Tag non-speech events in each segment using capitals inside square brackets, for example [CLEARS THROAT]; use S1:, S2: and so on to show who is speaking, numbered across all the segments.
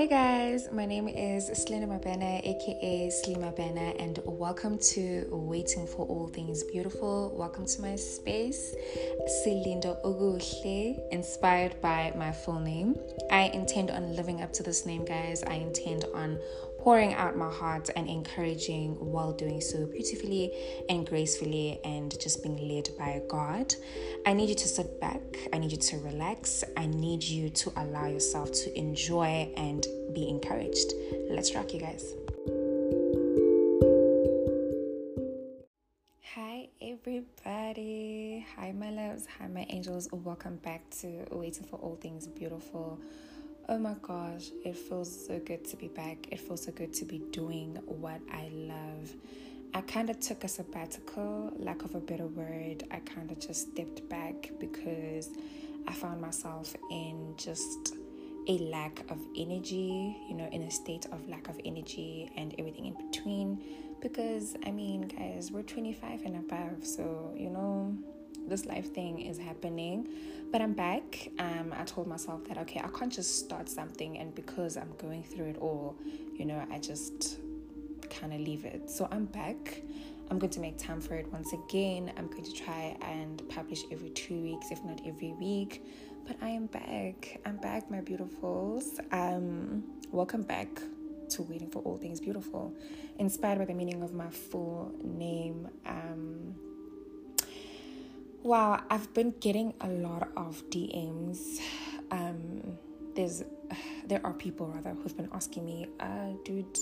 S1: Hi guys, my name is Slina Mabena, aka Slima Bena, and welcome to Waiting for All Things Beautiful. Welcome to my space, Silindokuhle, inspired by my full name. I intend on living up to this name, guys. I intend on pouring out my heart and encouraging while doing so beautifully and gracefully and just being led by God. I need you to sit back, I need you to relax, I need you to allow yourself to enjoy and be encouraged. Let's rock, you guys. Hi, everybody. Hi, my loves. Hi, my angels. Welcome back to Waiting for All Things Beautiful. Oh my gosh, it feels so good to be back. It feels so good to be doing what I love. I kind of took a sabbatical, lack of a better word. I kind of just stepped back because I found myself in just a lack of energy, you know, in a state of lack of energy and everything in between. Because, I mean, guys, we're 25 and above, so, you know, this life thing is happening but i'm back. Um i told myself that okay i can't just start something and because i'm going through it all you know i just kind of leave it. So i'm back. I'm going to make time for it once again. I'm going to try and publish every two weeks if not every week. But i am back. I'm back my beautifuls. Um welcome back to waiting for all things beautiful. Inspired by the meaning of my full name um Wow, I've been getting a lot of DMs. Um, there's, there are people rather who've been asking me, uh, dude,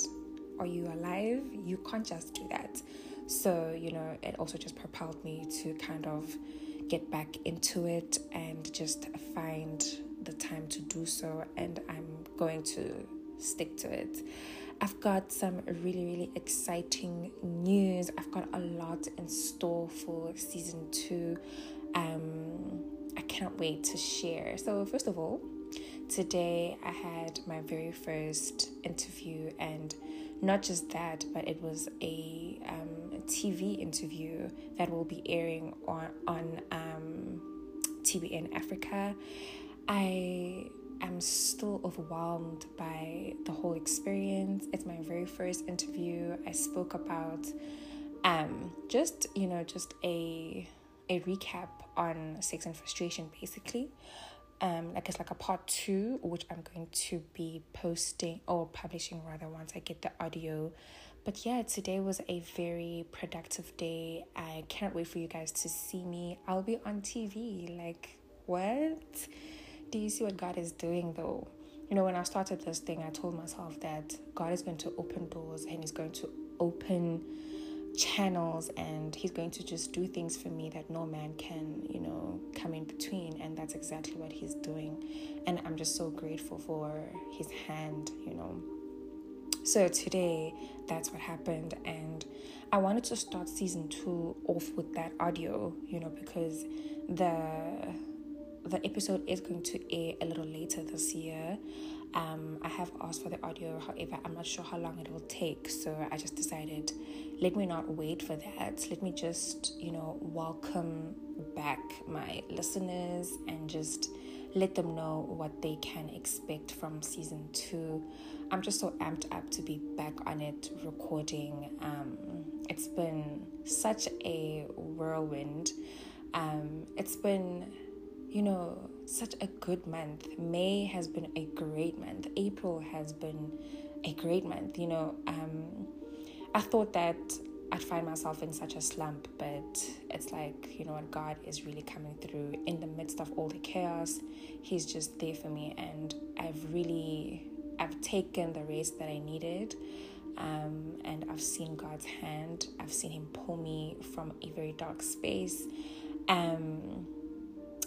S1: are you alive? You can't just do that. So, you know, it also just propelled me to kind of get back into it and just find the time to do so. And I'm going to stick to it. I've got some really, really exciting news. I've got a lot in store for season two. Um, I can't wait to share. So, first of all, today I had my very first interview, and not just that, but it was a, um, TV interview that will be airing on on um, TBN Africa. I I'm still overwhelmed by the whole experience. It's my very first interview. I spoke about um just, you know, just a a recap on sex and frustration basically. Um like it's like a part 2 which I'm going to be posting or publishing rather once I get the audio. But yeah, today was a very productive day. I can't wait for you guys to see me. I'll be on TV. Like what? Do you see what God is doing though? You know, when I started this thing, I told myself that God is going to open doors and He's going to open channels and He's going to just do things for me that no man can, you know, come in between. And that's exactly what He's doing. And I'm just so grateful for His hand, you know. So today, that's what happened. And I wanted to start season two off with that audio, you know, because the the episode is going to air a little later this year. Um, I have asked for the audio, however, I'm not sure how long it will take. So I just decided, let me not wait for that. Let me just, you know, welcome back my listeners and just let them know what they can expect from season two. I'm just so amped up to be back on it recording. Um, it's been such a whirlwind. Um, it's been you know, such a good month. May has been a great month. April has been a great month. You know, um, I thought that I'd find myself in such a slump, but it's like, you know what, God is really coming through in the midst of all the chaos. He's just there for me, and I've really, I've taken the race that I needed. Um, and I've seen God's hand. I've seen Him pull me from a very dark space. Um,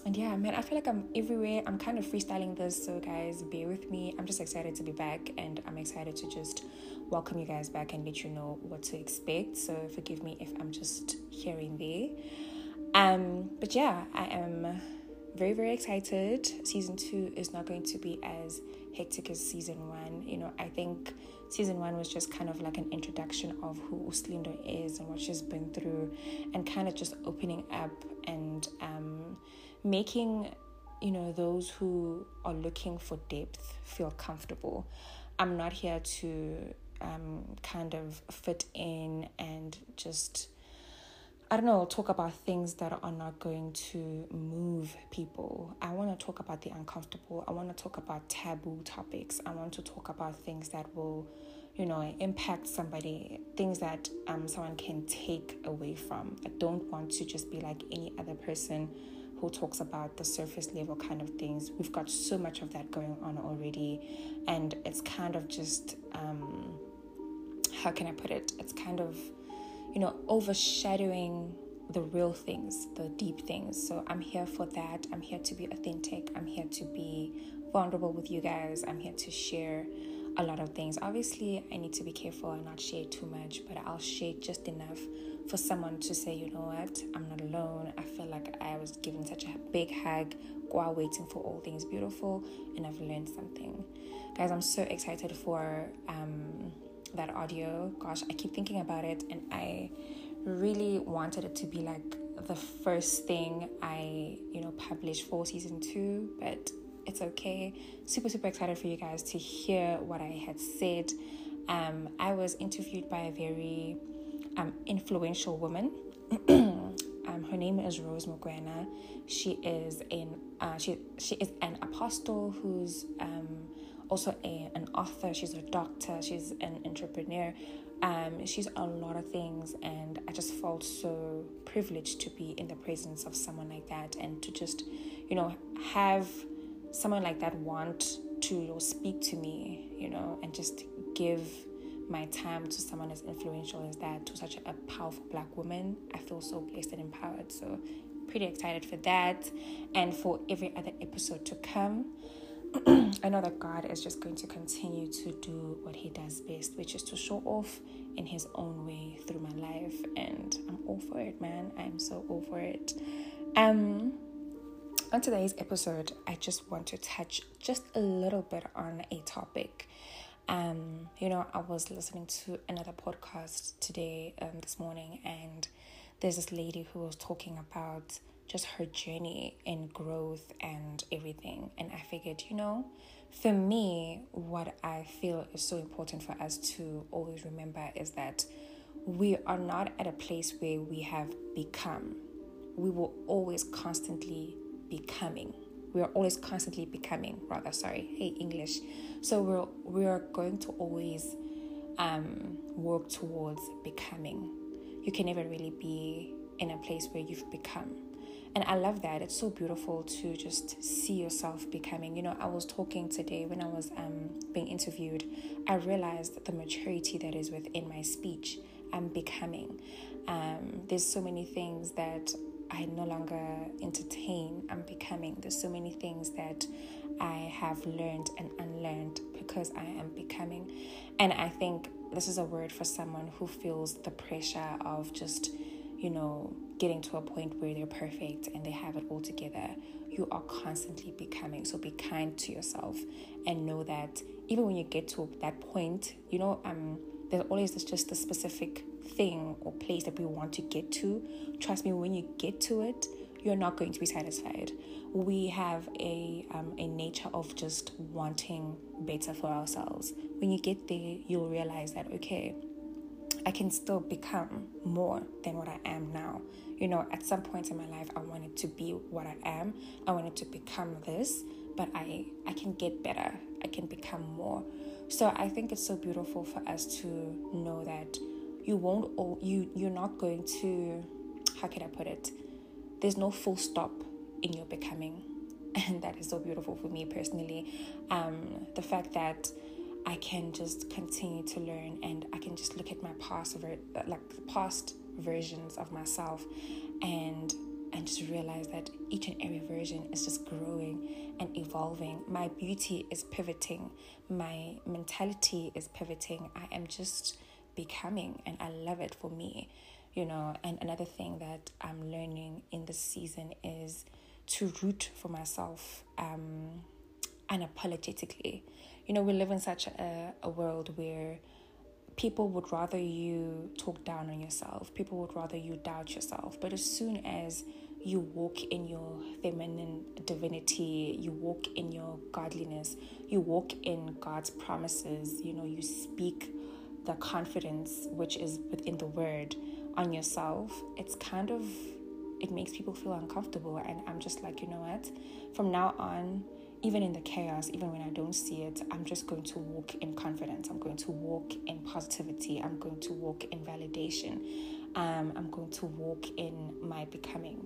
S1: and yeah, man, I feel like I'm everywhere. I'm kind of freestyling this, so guys, bear with me. I'm just excited to be back, and I'm excited to just welcome you guys back and let you know what to expect. So forgive me if I'm just here and there. Um, but yeah, I am very very excited. Season two is not going to be as hectic as season one. You know, I think season one was just kind of like an introduction of who Uslindo is and what she's been through, and kind of just opening up and um making you know those who are looking for depth feel comfortable I'm not here to um, kind of fit in and just I don't know, talk about things that are not going to move people. I want to talk about the uncomfortable. I want to talk about taboo topics. I want to talk about things that will, you know, impact somebody, things that um, someone can take away from. I don't want to just be like any other person who talks about the surface level kind of things. We've got so much of that going on already, and it's kind of just, um, how can I put it? It's kind of you know, overshadowing the real things, the deep things. So I'm here for that. I'm here to be authentic. I'm here to be vulnerable with you guys. I'm here to share a lot of things. Obviously, I need to be careful and not share too much, but I'll share just enough for someone to say, you know what, I'm not alone. I feel like I was given such a big hug while waiting for all things beautiful, and I've learned something. Guys, I'm so excited for um, that audio. Gosh, I keep thinking about it, and I really wanted it to be like the first thing I, you know, published for season two, but it's okay. Super, super excited for you guys to hear what I had said. Um, I was interviewed by a very um, influential woman. [CLEARS THROAT] um, her name is Rose Mokoena. She is an uh, she she is an apostle who's um, also a, an author, she's a doctor, she's an entrepreneur. Um, she's a lot of things, and I just felt so privileged to be in the presence of someone like that and to just, you know, have someone like that want to speak to me, you know, and just give my time to someone as influential as that, to such a powerful black woman. I feel so blessed and empowered. So, pretty excited for that and for every other episode to come. [CLEARS THROAT] I know that God is just going to continue to do what He does best, which is to show off in His own way through my life. And I'm all for it, man. I'm so all for it. Um, on today's episode, I just want to touch just a little bit on a topic. Um, you know, I was listening to another podcast today, um, this morning, and there's this lady who was talking about just her journey in growth and everything. And I figured, you know, for me, what I feel is so important for us to always remember is that we are not at a place where we have become. We will always constantly becoming. We are always constantly becoming, rather, sorry. Hey, English. So we're, we're going to always um, work towards becoming. You can never really be in a place where you've become and I love that. It's so beautiful to just see yourself becoming. You know, I was talking today when I was um, being interviewed, I realized the maturity that is within my speech. I'm becoming. Um, there's so many things that I no longer entertain. I'm becoming. There's so many things that I have learned and unlearned because I am becoming. And I think this is a word for someone who feels the pressure of just, you know, getting to a point where they're perfect and they have it all together. You are constantly becoming. So be kind to yourself and know that even when you get to that point, you know, um, there's always this, just a specific thing or place that we want to get to. Trust me, when you get to it, you're not going to be satisfied. We have a um, a nature of just wanting better for ourselves. When you get there, you'll realize that okay, I can still become more than what I am now. You know, at some point in my life, I wanted to be what I am. I wanted to become this, but I I can get better. I can become more. So I think it's so beautiful for us to know that you won't you you're not going to how can I put it? There's no full stop in your becoming. [LAUGHS] And that is so beautiful for me personally. Um, the fact that I can just continue to learn and I can just look at my past over like past versions of myself and and just realize that each and every version is just growing and evolving. My beauty is pivoting, my mentality is pivoting. I am just becoming, and I love it for me, you know. And another thing that I'm learning in this season is to root for myself um, unapologetically you know, we live in such a, a world where people would rather you talk down on yourself, people would rather you doubt yourself. But as soon as you walk in your feminine divinity, you walk in your godliness, you walk in God's promises, you know, you speak the confidence which is within the word on yourself, it's kind of it makes people feel uncomfortable and I'm just like, you know what? From now on, even in the chaos, even when I don't see it, I'm just going to walk in confidence. I'm going to walk in positivity. I'm going to walk in validation. Um, I'm going to walk in my becoming.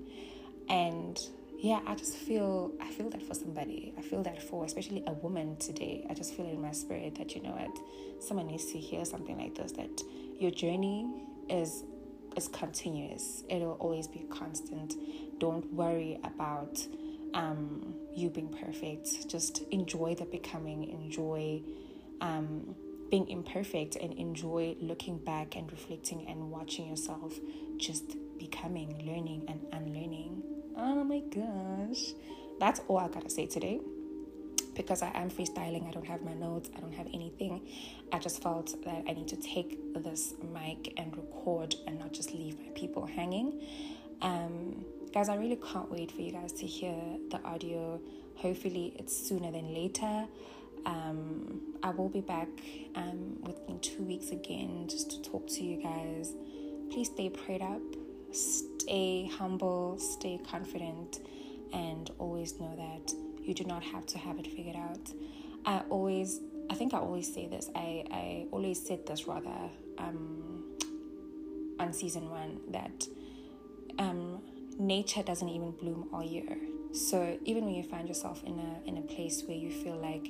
S1: And yeah, I just feel I feel that for somebody. I feel that for especially a woman today. I just feel in my spirit that you know what, someone needs to hear something like this. That your journey is is continuous. It'll always be constant. Don't worry about um, you being perfect. Just enjoy the becoming. Enjoy um, being imperfect, and enjoy looking back and reflecting and watching yourself just becoming, learning, and unlearning. Oh my gosh. That's all I gotta say today. Because I am freestyling, I don't have my notes, I don't have anything. I just felt that I need to take this mic and record and not just leave my people hanging. Um, guys, I really can't wait for you guys to hear the audio. Hopefully, it's sooner than later. Um, I will be back um, within two weeks again just to talk to you guys. Please stay prayed up stay humble, stay confident, and always know that you do not have to have it figured out. I always, I think I always say this, I, I always said this rather um, on season one that um, nature doesn't even bloom all year. So even when you find yourself in a in a place where you feel like,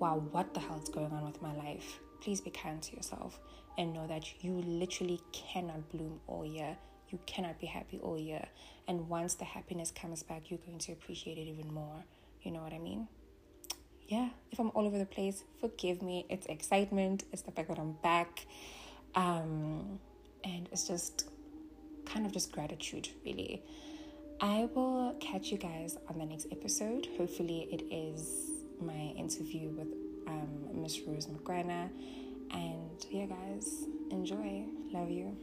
S1: wow, what the hell is going on with my life? Please be kind to yourself and know that you literally cannot bloom all year you cannot be happy all year. And once the happiness comes back, you're going to appreciate it even more. You know what I mean? Yeah, if I'm all over the place, forgive me. It's excitement, it's the fact that I'm back. Um, and it's just kind of just gratitude, really. I will catch you guys on the next episode. Hopefully, it is my interview with um, Miss Rose Mokoena. And yeah, guys, enjoy. Love you.